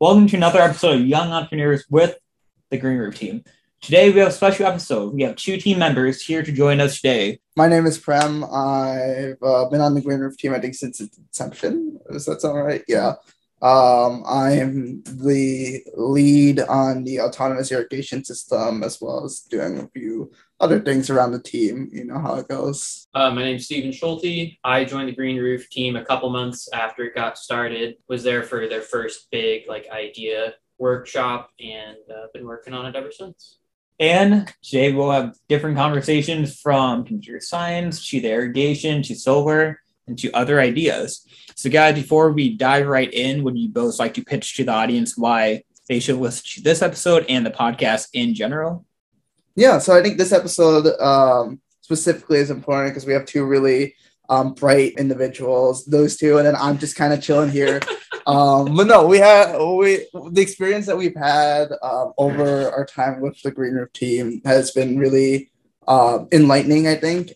Welcome to another episode of Young Entrepreneurs with the Green Roof Team. Today we have a special episode. We have two team members here to join us today. My name is Prem. I've uh, been on the Green Roof team, I think, since its inception. Does that sound right? Yeah. Um, I am the lead on the autonomous irrigation system, as well as doing a few other things around the team. You know how it goes. Uh, my name's Stephen Schulte. I joined the Green Roof team a couple months after it got started. Was there for their first big like idea workshop, and uh, been working on it ever since. And today we'll have different conversations from computer science to the irrigation to solar and to other ideas. So, guys, before we dive right in, would you both like to pitch to the audience why they should listen to this episode and the podcast in general? Yeah, so I think this episode um, specifically is important because we have two really um, bright individuals, those two, and then I'm just kind of chilling here. um, but no, we had we the experience that we've had um, over our time with the Green Roof team has been really uh, enlightening. I think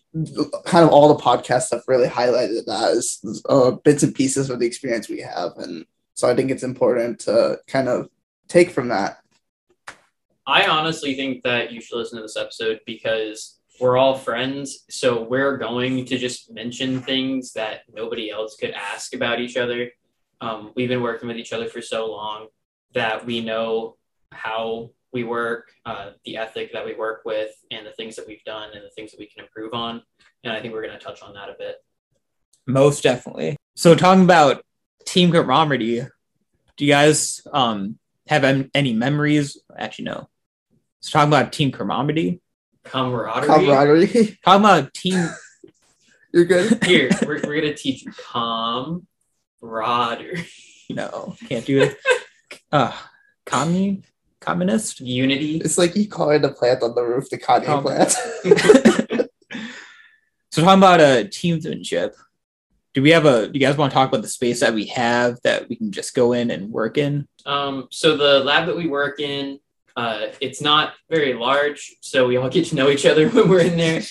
kind of all the podcasts have really highlighted that as uh, bits and pieces of the experience we have, and so I think it's important to kind of take from that. I honestly think that you should listen to this episode because we're all friends. So we're going to just mention things that nobody else could ask about each other. Um, we've been working with each other for so long that we know how we work, uh, the ethic that we work with, and the things that we've done and the things that we can improve on. And I think we're going to touch on that a bit. Most definitely. So, talking about team camaraderie, do you guys um, have any memories? Actually, no. So, talking about team camaraderie. Camaraderie. Camaraderie. Talking about team. You're good. Here, we're, we're going to teach you camaraderie. No, can't do it. uh, commune communist unity. It's like you call it a plant on the roof, the Kanye Um, plant. so talking about a teamsmanship. do we have a? Do you guys want to talk about the space that we have that we can just go in and work in? Um, so the lab that we work in, uh, it's not very large, so we all get to know each other when we're in there.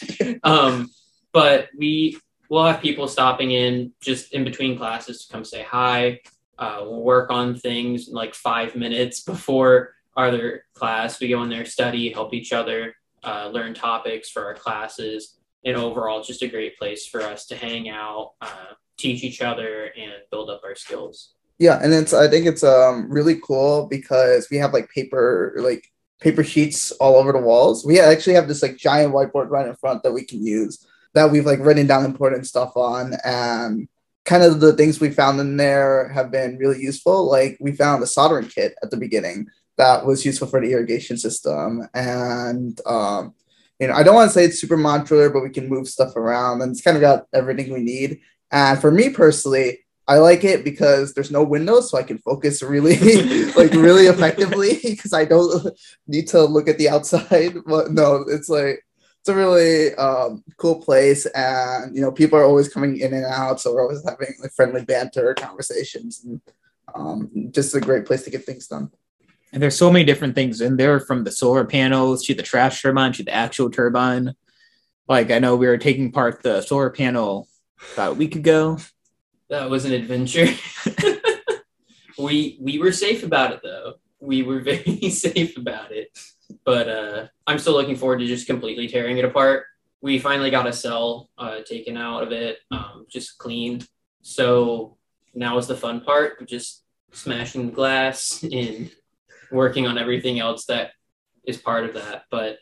Um, but we will have people stopping in just in between classes to come say hi. Uh, we'll work on things in like five minutes before our other class. We go in there, study, help each other, uh, learn topics for our classes, and overall, just a great place for us to hang out, uh, teach each other, and build up our skills. Yeah, and it's I think it's um really cool because we have like paper like paper sheets all over the walls. We actually have this like giant whiteboard right in front that we can use that we've like written down important stuff on and kind of the things we found in there have been really useful. Like we found a soldering kit at the beginning that was useful for the irrigation system and um you know, I don't want to say it's super modular, but we can move stuff around and it's kind of got everything we need. And for me personally, I like it because there's no windows, so I can focus really, like really effectively because I don't need to look at the outside. But no, it's like it's a really um, cool place, and you know people are always coming in and out, so we're always having like friendly banter conversations, and um, just a great place to get things done. And there's so many different things in there, from the solar panels to the trash turbine to the actual turbine. Like I know we were taking part the solar panel about a week ago. That was an adventure. we we were safe about it though. We were very safe about it. But uh, I'm still looking forward to just completely tearing it apart. We finally got a cell uh, taken out of it, um, just clean. So now is the fun part of just smashing the glass and working on everything else that is part of that. But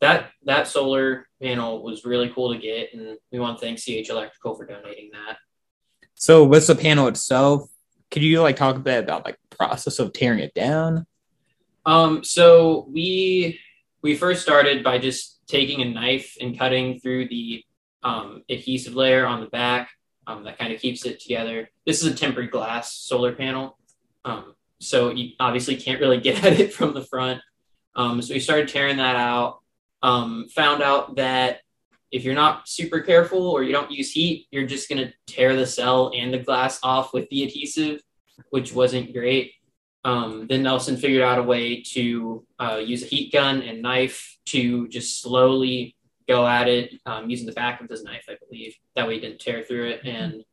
that that solar panel was really cool to get, and we want to thank CH Electrical for donating that. So what's the panel itself? Could you like talk a bit about like process of tearing it down? Um, so we we first started by just taking a knife and cutting through the um, adhesive layer on the back um, that kind of keeps it together. This is a tempered glass solar panel, um, so you obviously can't really get at it from the front. Um, so we started tearing that out. Um, found out that if you're not super careful or you don't use heat, you're just gonna tear the cell and the glass off with the adhesive, which wasn't great. Um, then Nelson figured out a way to uh, use a heat gun and knife to just slowly go at it um, using the back of his knife, I believe. That way he didn't tear through it and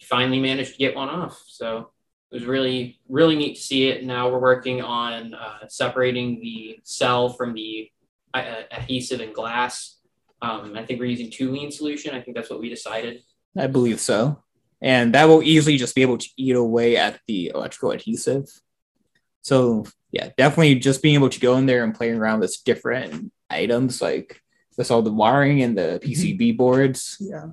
finally managed to get one off. So it was really really neat to see it. Now we're working on uh, separating the cell from the uh, adhesive and glass. Um, I think we're using toluene solution. I think that's what we decided. I believe so. And that will easily just be able to eat away at the electrical adhesive. So yeah, definitely just being able to go in there and play around with different items like with all the wiring and the PCB boards. Yeah.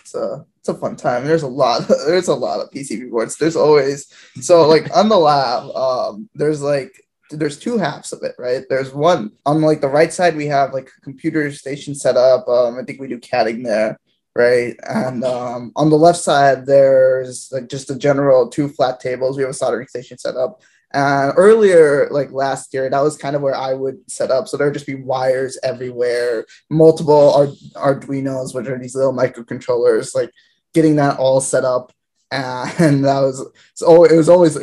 It's a it's a fun time. There's a lot there's a lot of PCB boards. There's always so like on the lab, um, there's like there's two halves of it, right? There's one on like the right side we have like a computer station set up. Um, I think we do CADing there, right? And um, on the left side there's like just a general two flat tables. We have a soldering station set up. And earlier, like last year, that was kind of where I would set up. So there'd just be wires everywhere, multiple Arduinos, which are these little microcontrollers, like getting that all set up. And that was so it was always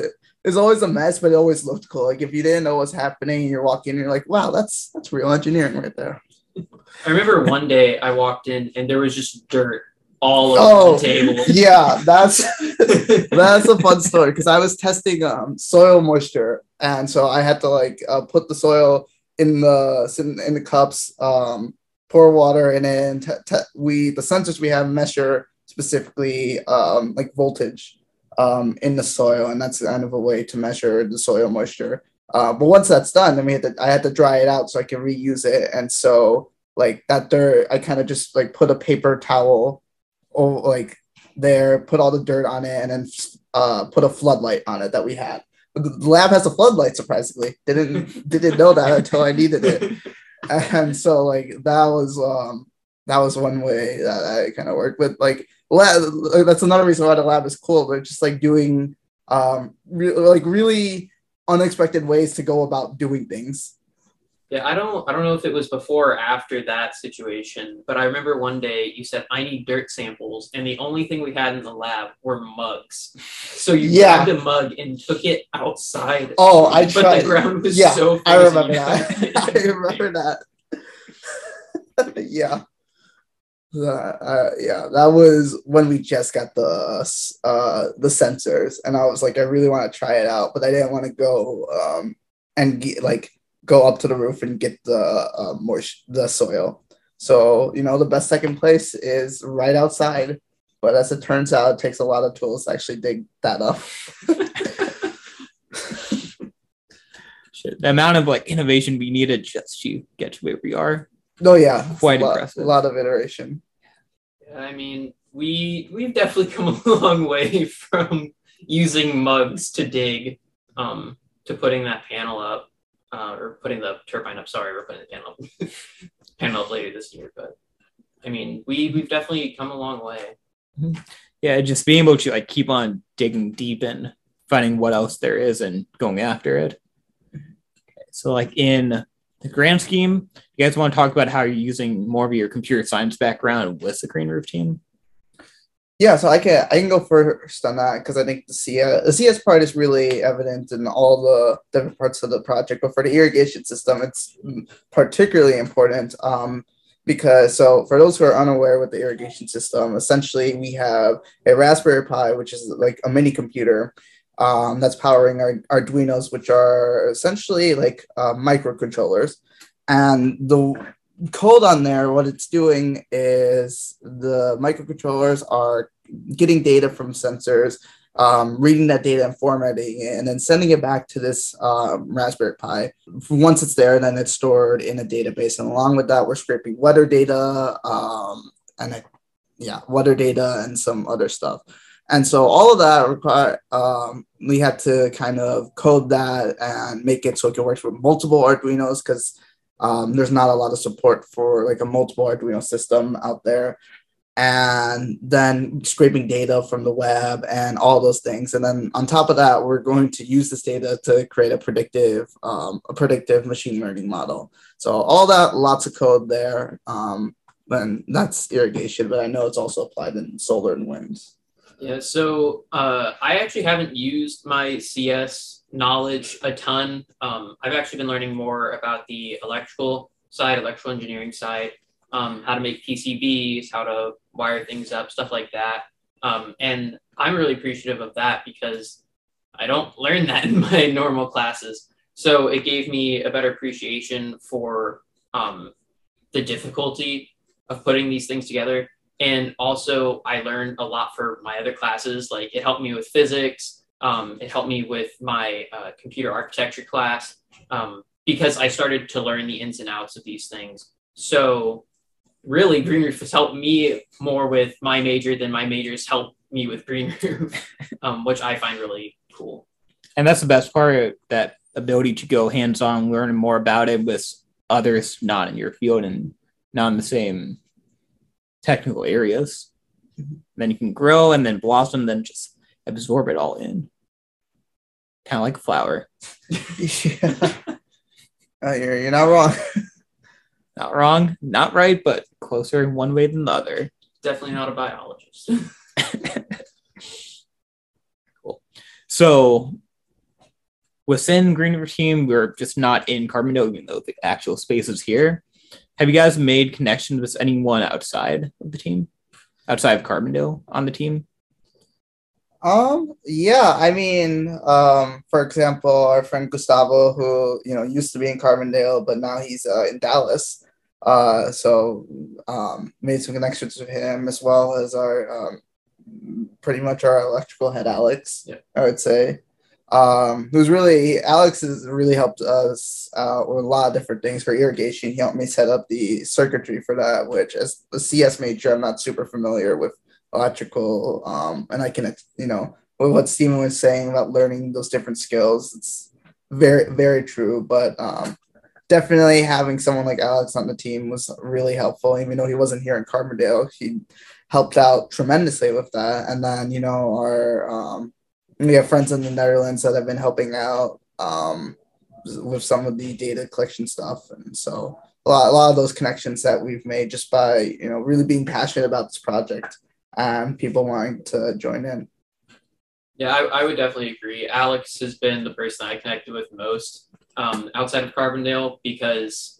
was always a mess, but it always looked cool. Like if you didn't know what's happening, you're walking, and you're like, wow, that's that's real engineering right there. I remember one day I walked in and there was just dirt all over oh, the table. Yeah, that's that's a fun story because I was testing um, soil moisture, and so I had to like uh, put the soil in the in, in the cups, um, pour water in it, and t- t- we the sensors we have measure specifically um, like voltage um, in the soil, and that's kind of a way to measure the soil moisture. Uh, but once that's done, then we had to I had to dry it out so I can reuse it, and so like that dirt, I kind of just like put a paper towel or like there, put all the dirt on it, and then uh, put a floodlight on it that we had. The lab has a floodlight, surprisingly. Didn't didn't know that until I needed it, and so like that was um that was one way that I kind of worked with. Like lab, that's another reason why the lab is cool. But just like doing um re- like really unexpected ways to go about doing things yeah, I don't I don't know if it was before or after that situation, but I remember one day you said I need dirt samples, and the only thing we had in the lab were mugs. So you yeah. grabbed a mug and took it outside. Oh, I tried. But the ground was yeah, so I remember that. I remember that. yeah. Uh, yeah, that was when we just got the uh, the sensors, and I was like, I really want to try it out, but I didn't want to go um, and get like go up to the roof and get the uh, moist the soil. So you know the best second place is right outside, but as it turns out, it takes a lot of tools to actually dig that up. the amount of like innovation we needed just to get to where we are. Oh yeah, quite a impressive. Lot, a lot of iteration. I mean, we we've definitely come a long way from using mugs to dig um, to putting that panel up uh, or putting the turbine up. Sorry, we're putting the panel up, panel up later this year. But I mean, we we've definitely come a long way. Mm-hmm. Yeah, just being able to like keep on digging deep and finding what else there is and going after it. Okay, so like in the grand scheme, you guys want to talk about how you're using more of your computer science background with the Green Roof team? Yeah, so I can I can go first on that because I think the CS the CS part is really evident in all the different parts of the project, but for the irrigation system, it's particularly important um, because so for those who are unaware with the irrigation system, essentially we have a Raspberry Pi, which is like a mini computer um, that's powering our Arduinos, which are essentially like uh, microcontrollers, and the code on there, what it's doing is the microcontrollers are getting data from sensors, um, reading that data and formatting it, and then sending it back to this um, Raspberry Pi. Once it's there, then it's stored in a database. And along with that, we're scraping weather data um, and yeah, weather data and some other stuff. And so all of that require um, we had to kind of code that and make it so it can work with multiple Arduinos because um, there's not a lot of support for like a multiple Arduino system out there. And then scraping data from the web and all those things. And then on top of that, we're going to use this data to create a predictive, um, a predictive machine learning model. So all that, lots of code there. Um, and that's irrigation, but I know it's also applied in solar and winds. Yeah, so uh, I actually haven't used my CS knowledge a ton. Um, I've actually been learning more about the electrical side, electrical engineering side, um, how to make PCBs, how to wire things up, stuff like that. Um, and I'm really appreciative of that because I don't learn that in my normal classes. So it gave me a better appreciation for um, the difficulty of putting these things together. And also, I learned a lot for my other classes. Like it helped me with physics. Um, it helped me with my uh, computer architecture class um, because I started to learn the ins and outs of these things. So really, Green Roof has helped me more with my major than my majors helped me with Green Roof, um, which I find really cool. And that's the best part that ability to go hands on, learn more about it with others not in your field and not in the same technical areas. Mm-hmm. Then you can grow and then blossom, then just absorb it all in. Kind of like a flower. yeah. You're, you're not wrong. not wrong, not right, but closer in one way than the other. Definitely not a biologist. cool. So within Green River Team, we're just not in Carbondale, even though the actual space is here. Have you guys made connections with anyone outside of the team, outside of Carbondale on the team? Um, yeah, I mean, um, for example, our friend Gustavo, who you know used to be in Carbondale, but now he's uh, in Dallas. Uh, so um, made some connections with him as well as our um, pretty much our electrical head Alex. Yeah. I would say um, who's really Alex has really helped us uh, with a lot of different things for irrigation. He helped me set up the circuitry for that, which as a CS major, I'm not super familiar with electrical. Um, and I can, you know, with what Stephen was saying about learning those different skills, it's very, very true. But um, definitely having someone like Alex on the team was really helpful. Even though he wasn't here in Carbondale, he helped out tremendously with that. And then, you know, our um, we have friends in the Netherlands that have been helping out um, with some of the data collection stuff, and so a lot, a lot of those connections that we've made just by you know really being passionate about this project and people wanting to join in. Yeah, I, I would definitely agree. Alex has been the person I connected with most um, outside of Carbondale because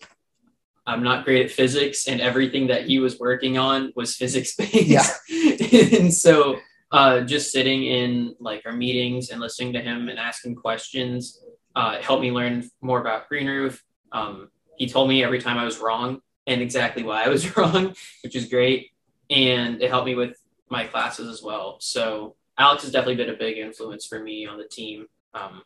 I'm not great at physics, and everything that he was working on was physics based. Yeah. and so uh, just sitting in like our meetings and listening to him and asking questions uh, helped me learn more about Green Roof. Um, he told me every time I was wrong and exactly why I was wrong, which is great. And it helped me with my classes as well. So Alex has definitely been a big influence for me on the team um,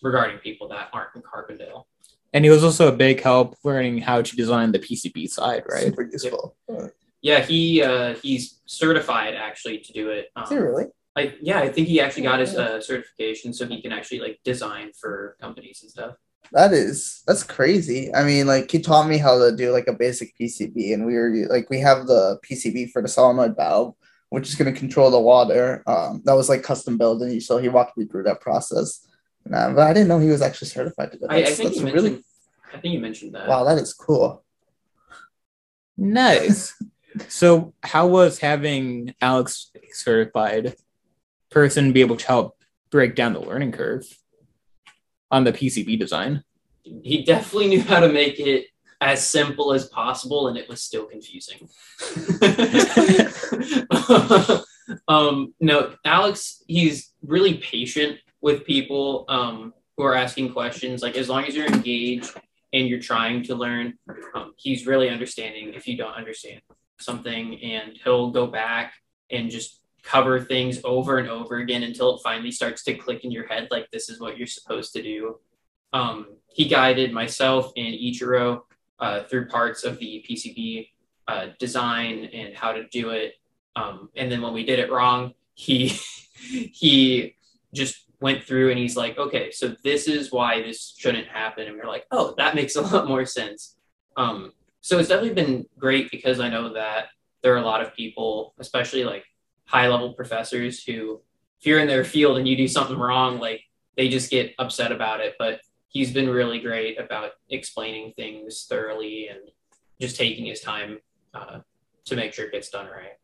regarding people that aren't in Carbondale. And he was also a big help learning how to design the PCB side, right? Super useful. Yep. Yeah, he uh, he's certified actually to do it. Um, Is he really? I yeah, I think he actually got his uh, certification so he can actually like design for companies and stuff. That is that's crazy. I mean, like he taught me how to do like a basic PCB, and we were like we have the PCB for the solenoid valve, which is going to control the water. Um, that was like custom built, and so he walked me through that process. Uh, but I didn't know he was actually certified to do that. I, I think you mentioned. I think you mentioned that. Wow, that is cool. Nice. So, how was having Alex certified person be able to help break down the learning curve on the PCB design? He definitely knew how to make it as simple as possible, and it was still confusing. um, no, Alex, he's really patient with people um, who are asking questions. Like, as long as you're engaged and you're trying to learn, um, he's really understanding if you don't understand something and he'll go back and just cover things over and over again until it finally starts to click in your head like this is what you're supposed to do. Um, he guided myself and Ichiro uh, through parts of the PCB uh, design and how to do it. Um, and then when we did it wrong, he he just went through and he's like, okay, so this is why this shouldn't happen. And we're like, oh, that makes a lot more sense. Um, so it's definitely been great because I know that there are a lot of people, especially like high level professors, who if you're in their field and you do something wrong, like they just get upset about it. But he's been really great about explaining things thoroughly and just taking his time uh, to make sure it gets done right.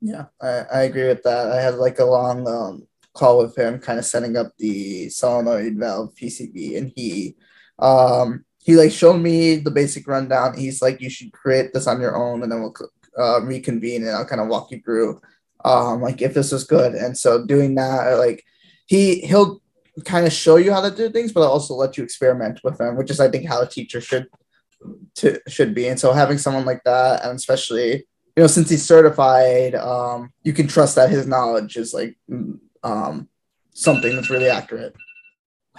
Yeah, I, I agree with that. I had like a long um, call with him, kind of setting up the solenoid valve PCB, and he um, he like showed me the basic rundown. He's like, you should create this on your own, and then we'll uh, reconvene, and I'll kind of walk you through, um, like if this is good. And so doing that, like he he'll kind of show you how to do things, but I'll also let you experiment with them, which is I think how a teacher should to should be. And so having someone like that, and especially you know since he's certified, um, you can trust that his knowledge is like um, something that's really accurate.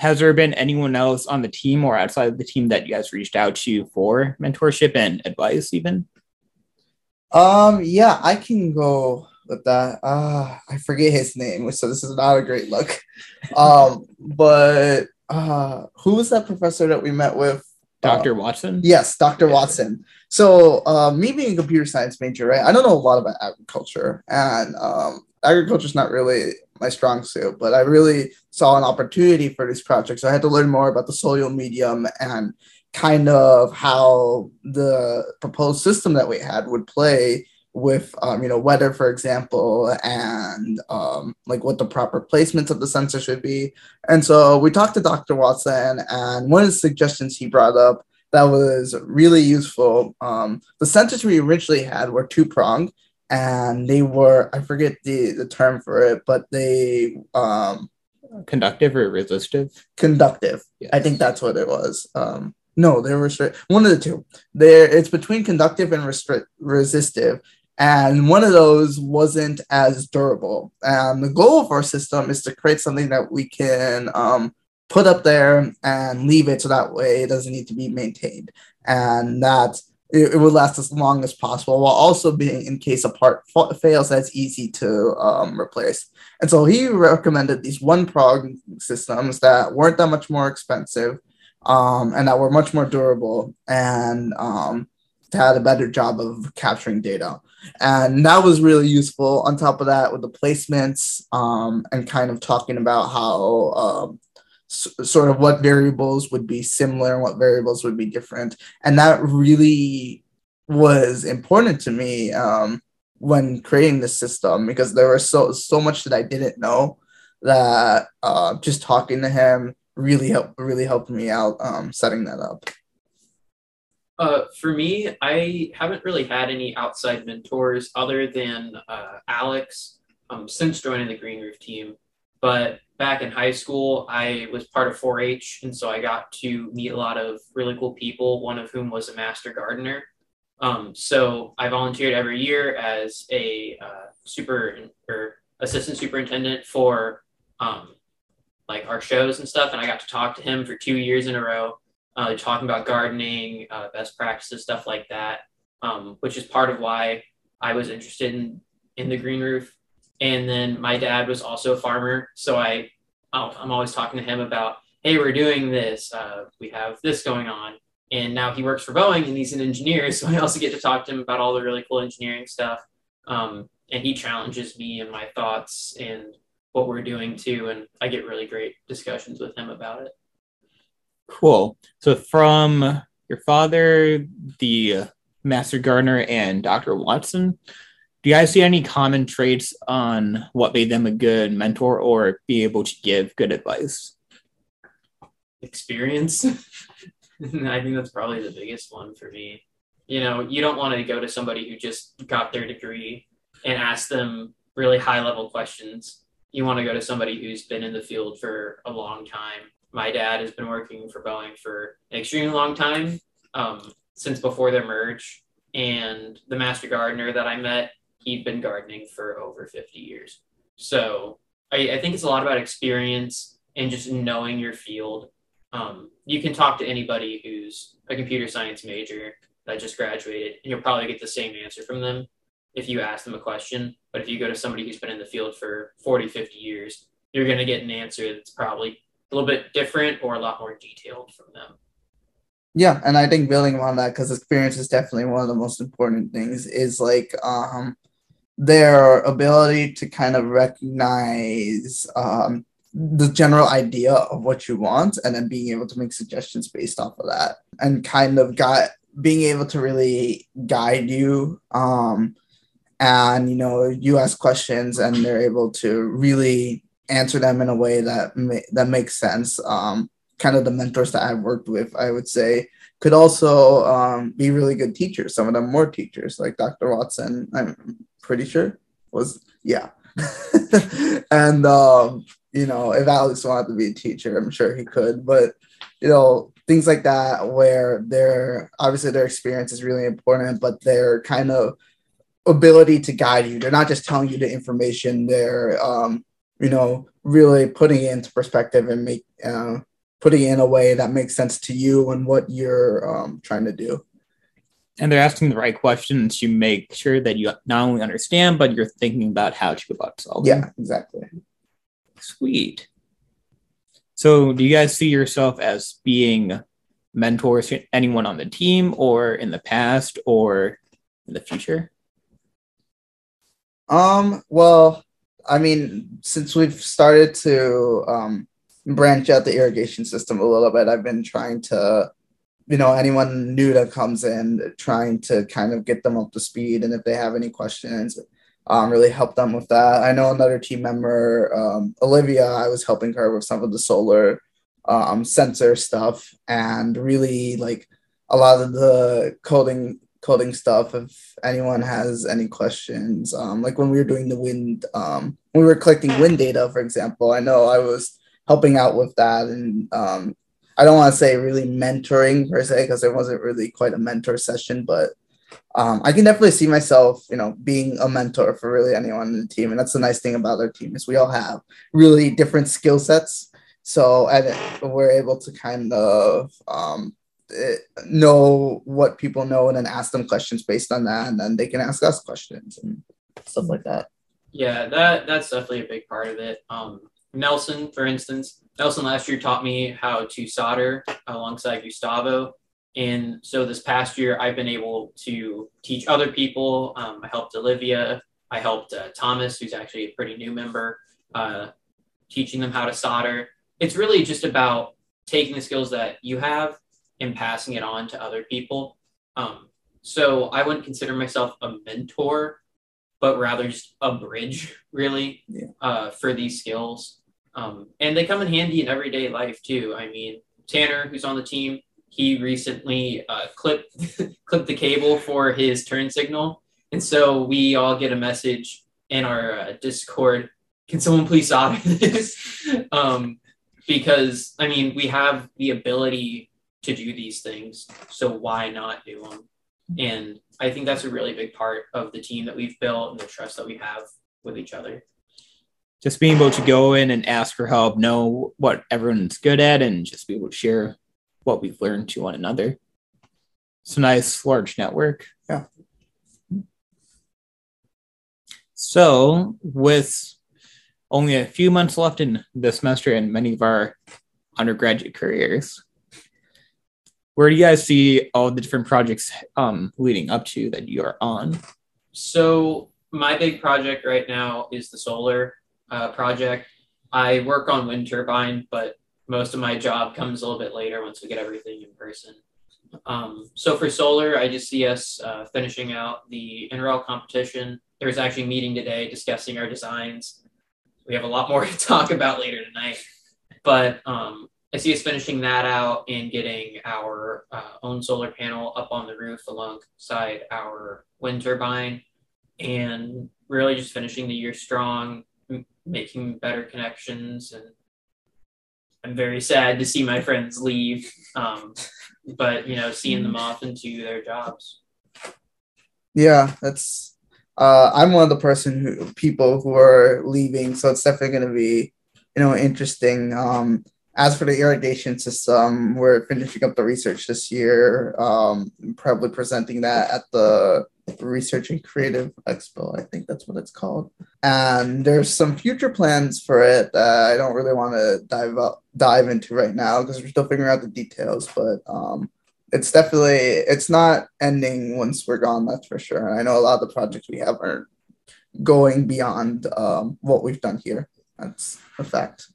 Has there been anyone else on the team or outside of the team that you guys reached out to for mentorship and advice, even? Um, yeah, I can go with that. Uh, I forget his name, so this is not a great look. Um, but uh, who was that professor that we met with? Dr. Uh, Watson? Yes, Dr. Watson. So, uh, me being a computer science major, right? I don't know a lot about agriculture, and um, agriculture is not really my strong suit, but I really saw an opportunity for this project. So I had to learn more about the soil medium and kind of how the proposed system that we had would play with um, you know weather for example and um, like what the proper placements of the sensor should be and so we talked to dr watson and one of the suggestions he brought up that was really useful um, the sensors we originally had were two pronged and they were i forget the, the term for it but they um, conductive or resistive conductive yes. i think that's what it was um, no, they were restrict. One of the two. There, it's between conductive and restrict resistive, and one of those wasn't as durable. And the goal of our system is to create something that we can um, put up there and leave it so that way it doesn't need to be maintained, and that it, it would last as long as possible while also being in case a part fa- fails that's easy to um, replace. And so he recommended these one prog systems that weren't that much more expensive um, and that were much more durable and um, had a better job of capturing data. And that was really useful. On top of that, with the placements um, and kind of talking about how um, sort of what variables would be similar and what variables would be different. And that really was important to me um, when creating this system because there was so so much that I didn't know that uh, just talking to him really helped really helped me out um, setting that up. Uh, for me, I haven't really had any outside mentors other than uh, Alex um, since joining the Green Roof team. But back in high school, I was part of 4 H, and so I got to meet a lot of really cool people, one of whom was a master gardener. Um, so I volunteered every year as a uh, super or assistant superintendent for um, like our shows and stuff. And I got to talk to him for two years in a row, uh, talking about gardening, uh, best practices, stuff like that, um, which is part of why I was interested in, in the green roof. And then my dad was also a farmer. So I, oh, I'm always talking to him about, hey, we're doing this. Uh, we have this going on. And now he works for Boeing and he's an engineer. So I also get to talk to him about all the really cool engineering stuff. Um, and he challenges me and my thoughts and what we're doing too. And I get really great discussions with him about it. Cool. So from your father, the master gardener, and Dr. Watson, do you guys see any common traits on what made them a good mentor or be able to give good advice? Experience. I think that's probably the biggest one for me. You know, you don't want to go to somebody who just got their degree and ask them really high level questions you want to go to somebody who's been in the field for a long time. My dad has been working for Boeing for an extremely long time, um, since before their merge. And the master gardener that I met, he'd been gardening for over 50 years. So I, I think it's a lot about experience and just knowing your field. Um, you can talk to anybody who's a computer science major that just graduated, and you'll probably get the same answer from them if you ask them a question. But if you go to somebody who's been in the field for 40, 50 years, you're going to get an answer that's probably a little bit different or a lot more detailed from them. Yeah, and I think building on that because experience is definitely one of the most important things is like um their ability to kind of recognize um the general idea of what you want and then being able to make suggestions based off of that and kind of got being able to really guide you um and you know you ask questions and they're able to really answer them in a way that ma- that makes sense. Um, kind of the mentors that i've worked with i would say could also um, be really good teachers some of them more teachers like dr watson. I'm pretty sure was yeah and um, you know, if Alex wanted to be a teacher, I'm sure he could. But you know, things like that where their obviously their experience is really important, but their kind of ability to guide you. They're not just telling you the information. They're um, you know, really putting it into perspective and make uh, putting it in a way that makes sense to you and what you're um, trying to do. And they're asking the right questions to make sure that you not only understand, but you're thinking about how to go about solving. Yeah, exactly. Sweet. So, do you guys see yourself as being mentors to anyone on the team, or in the past, or in the future? Um. Well, I mean, since we've started to um, branch out the irrigation system a little bit, I've been trying to, you know, anyone new that comes in, trying to kind of get them up to speed, and if they have any questions, um, really help them with that. I know another team member, um, Olivia, I was helping her with some of the solar um, sensor stuff, and really like a lot of the coding coding stuff if anyone has any questions um, like when we were doing the wind um, we were collecting wind data for example i know i was helping out with that and um, i don't want to say really mentoring per se because it wasn't really quite a mentor session but um, i can definitely see myself you know being a mentor for really anyone in the team and that's the nice thing about our team is we all have really different skill sets. So and we're able to kind of um, Eh, know what people know and then ask them questions based on that and then they can ask us questions and stuff like that. Yeah that that's definitely a big part of it. Um, nelson for instance nelson last year taught me how to solder alongside gustavo and so this past year i've been able to teach other people um, i helped olivia i helped uh, thomas who's actually a pretty new member uh, teaching them how to solder it's really just about taking the skills that you have and passing it on to other people. Um, so I wouldn't consider myself a mentor, but rather just a bridge, really, yeah. uh, for these skills. Um, and they come in handy in everyday life too. I mean, Tanner, who's on the team, he recently uh, clipped clipped the cable for his turn signal, and so we all get a message in our uh, Discord. Can someone please solder this? um, because I mean, we have the ability to do these things. So why not do them? And I think that's a really big part of the team that we've built and the trust that we have with each other. Just being able to go in and ask for help, know what everyone's good at, and just be able to share what we've learned to one another. It's a nice large network. Yeah. So, with only a few months left in the semester and many of our undergraduate careers, where do you guys see all the different projects um, leading up to that you are on? So my big project right now is the solar uh, project. I work on wind turbine, but most of my job comes a little bit later once we get everything in person. Um, so for solar, I just see us uh, finishing out the NREL competition. There's actually a meeting today discussing our designs. We have a lot more to talk about later tonight, but um, I see us finishing that out and getting our uh, own solar panel up on the roof alongside our wind turbine, and really just finishing the year strong, making better connections. And I'm very sad to see my friends leave, um, but you know, seeing them off into their jobs. Yeah, that's. Uh, I'm one of the person who people who are leaving, so it's definitely going to be, you know, interesting. Um, as for the irrigation system, we're finishing up the research this year. Um, probably presenting that at the Research and Creative Expo. I think that's what it's called. And there's some future plans for it that I don't really want to dive up, dive into right now because we're still figuring out the details. But um, it's definitely it's not ending once we're gone. That's for sure. And I know a lot of the projects we have are going beyond um, what we've done here. That's a fact.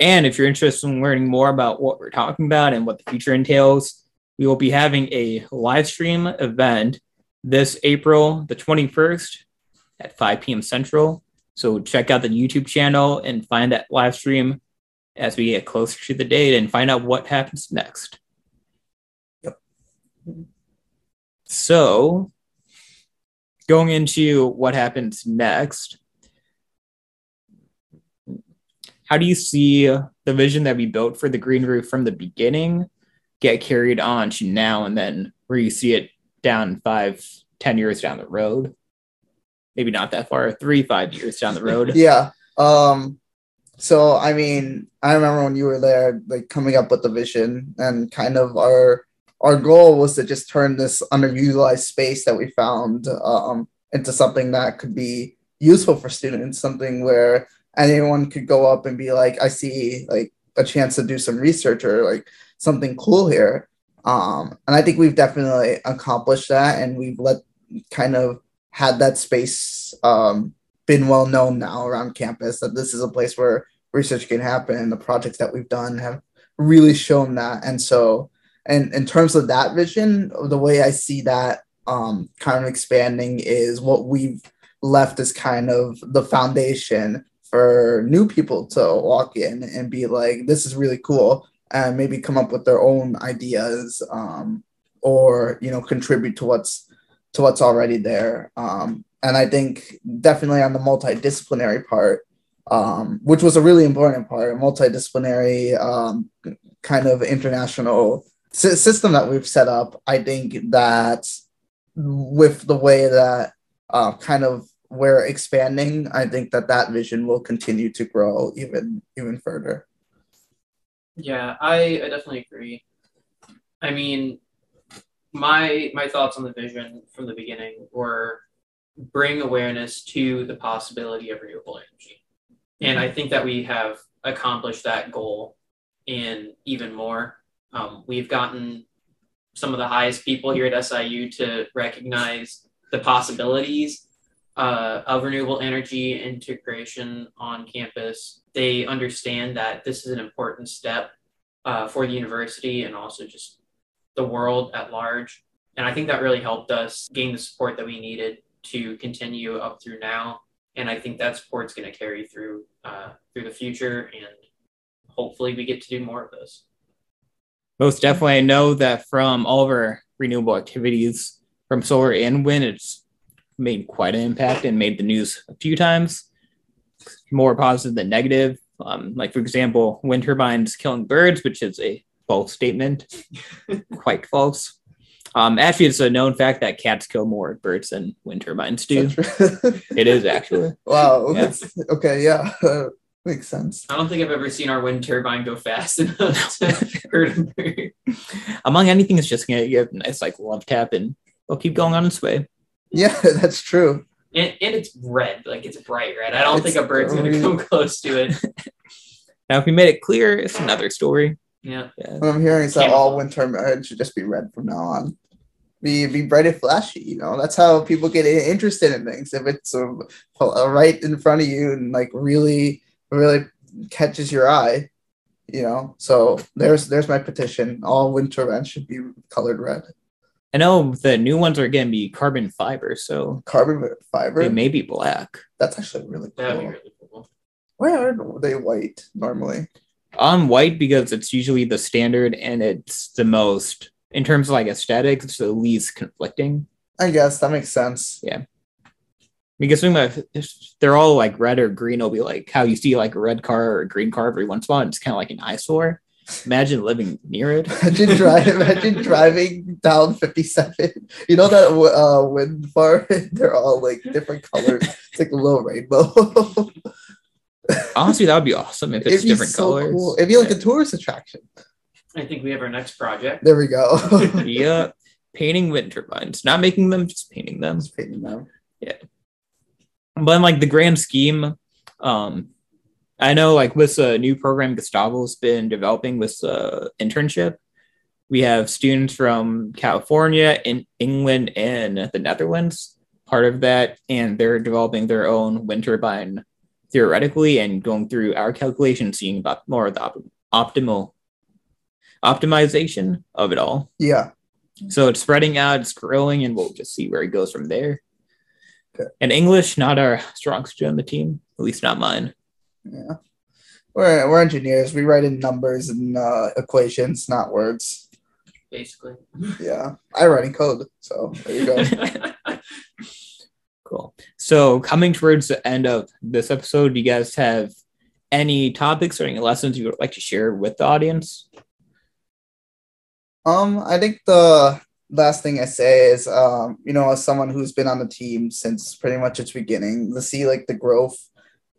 And if you're interested in learning more about what we're talking about and what the future entails, we will be having a live stream event this April the 21st at 5 p.m. Central. So check out the YouTube channel and find that live stream as we get closer to the date and find out what happens next. Yep. So, going into what happens next, how do you see the vision that we built for the green roof from the beginning get carried on to now and then where you see it down five, ten years down the road? Maybe not that far, three, five years down the road. yeah. Um, so I mean, I remember when you were there, like coming up with the vision and kind of our our goal was to just turn this underutilized space that we found um, into something that could be useful for students, something where anyone could go up and be like, I see like a chance to do some research or like something cool here. Um, and I think we've definitely accomplished that and we've let kind of had that space um, been well known now around campus that this is a place where research can happen and the projects that we've done have really shown that. And so and in terms of that vision, the way I see that um, kind of expanding is what we've left as kind of the foundation for new people to walk in and be like, this is really cool, and maybe come up with their own ideas um, or you know contribute to what's to what's already there. Um, and I think definitely on the multidisciplinary part, um, which was a really important part, a multidisciplinary um, kind of international system that we've set up, I think that with the way that uh, kind of we're expanding, I think that that vision will continue to grow even even further. Yeah, I, I definitely agree. I mean, my my thoughts on the vision from the beginning were bring awareness to the possibility of renewable energy. And I think that we have accomplished that goal and even more. Um, we've gotten some of the highest people here at SIU to recognize the possibilities uh, of renewable energy integration on campus. They understand that this is an important step uh, for the university and also just the world at large. And I think that really helped us gain the support that we needed to continue up through now. And I think that support's going to carry through uh, through the future, and hopefully we get to do more of this. Most definitely. I know that from all of our renewable activities, from solar and wind, it's made quite an impact and made the news a few times, more positive than negative. Um, like, for example, wind turbines killing birds, which is a false statement, quite false. Um, actually, it's a known fact that cats kill more birds than wind turbines do. it is actually. Wow. Yeah. Okay. Yeah. Makes sense. I don't think I've ever seen our wind turbine go fast enough to hurt a bird. Among anything, it's just gonna give a nice like love tap and it'll keep going on its way. Yeah, that's true. And, and it's red, like it's bright red. I don't it's think a bird's gonna come close to it. now, if we made it clear, it's another story. Yeah. yeah. What I'm hearing is that all winter turbines should just be red from now on. Be be bright and flashy, you know. That's how people get interested in things. If it's a, a right in front of you and like really really catches your eye, you know. So there's there's my petition. All winter turbines should be colored red. I know the new ones are going to be carbon fiber, so carbon fiber. They may be black. That's actually really cool. That'd be really cool. Why are they white normally? I'm white because it's usually the standard and it's the most in terms of like aesthetics, it's the least conflicting. I guess that makes sense. Yeah because if they're all like red or green, it'll be like how you see like a red car or a green car every once in a while. It's kind of like an eyesore. Imagine living near it. imagine driving. imagine driving down 57. You know that uh, wind farm? They're all like different colors. It's like a little rainbow. Honestly, that would be awesome if it's It'd different so colors. Cool. It'd be like a tourist attraction. I think we have our next project. There we go. yeah, painting wind turbines. Not making them, just painting them. Just painting them. Yeah but in like the grand scheme, um, I know like with the new program Gustavo's been developing with the internship, we have students from California, in England, and the Netherlands part of that, and they're developing their own wind turbine theoretically and going through our calculations, seeing about more of the op- optimal optimization of it all. Yeah. So it's spreading out, it's growing, and we'll just see where it goes from there. And English, not our strong suit on the team, at least not mine. Yeah. We're, we're engineers. We write in numbers and uh, equations, not words. Basically. Yeah. I write in code. So there you go. cool. So coming towards the end of this episode, do you guys have any topics or any lessons you would like to share with the audience? Um, I think the last thing I say is, um, you know, as someone who's been on the team since pretty much its beginning, to see like the growth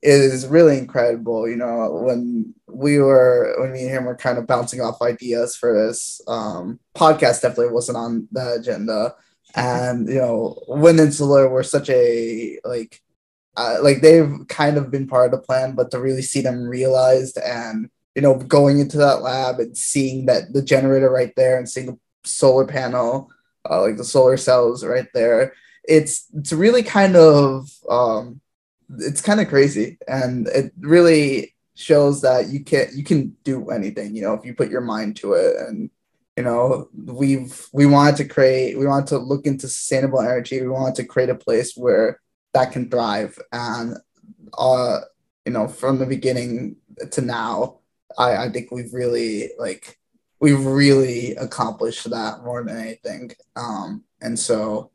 is really incredible. You know, when we were when me and him were kind of bouncing off ideas for this um, podcast, definitely wasn't on the agenda. And you know, Wind Solar were such a like, uh, like they've kind of been part of the plan, but to really see them realized and you know going into that lab and seeing that the generator right there and seeing the solar panel, uh, like the solar cells right there, it's it's really kind of um, it's kind of crazy and it really shows that you can you can do anything you know if you put your mind to it and you know we've we wanted to create we wanted to look into sustainable energy we wanted to create a place where that can thrive and uh you know from the beginning to now i i think we've really like we've really accomplished that more than anything um and so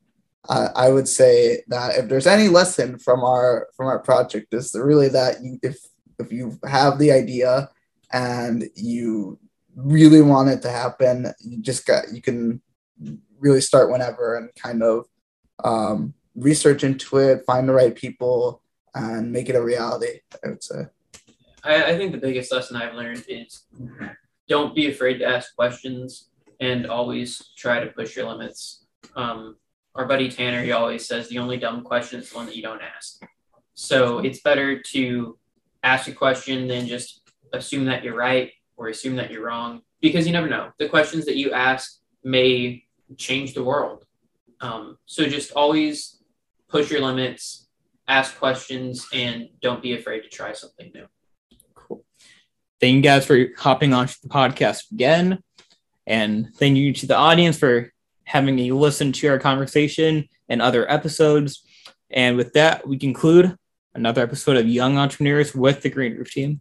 I, I would say that if there's any lesson from our from our project is really that you if if you have the idea and you really want it to happen, you just got you can really start whenever and kind of um, research into it, find the right people, and make it a reality. I would say. I, I think the biggest lesson I've learned is don't be afraid to ask questions and always try to push your limits. Um, our buddy Tanner, he always says the only dumb question is the one that you don't ask. So it's better to ask a question than just assume that you're right or assume that you're wrong because you never know. The questions that you ask may change the world. Um, so just always push your limits, ask questions, and don't be afraid to try something new. Cool. Thank you guys for hopping on the podcast again. And thank you to the audience for having me listen to our conversation and other episodes. And with that, we conclude another episode of Young Entrepreneurs with the Green Roof Team.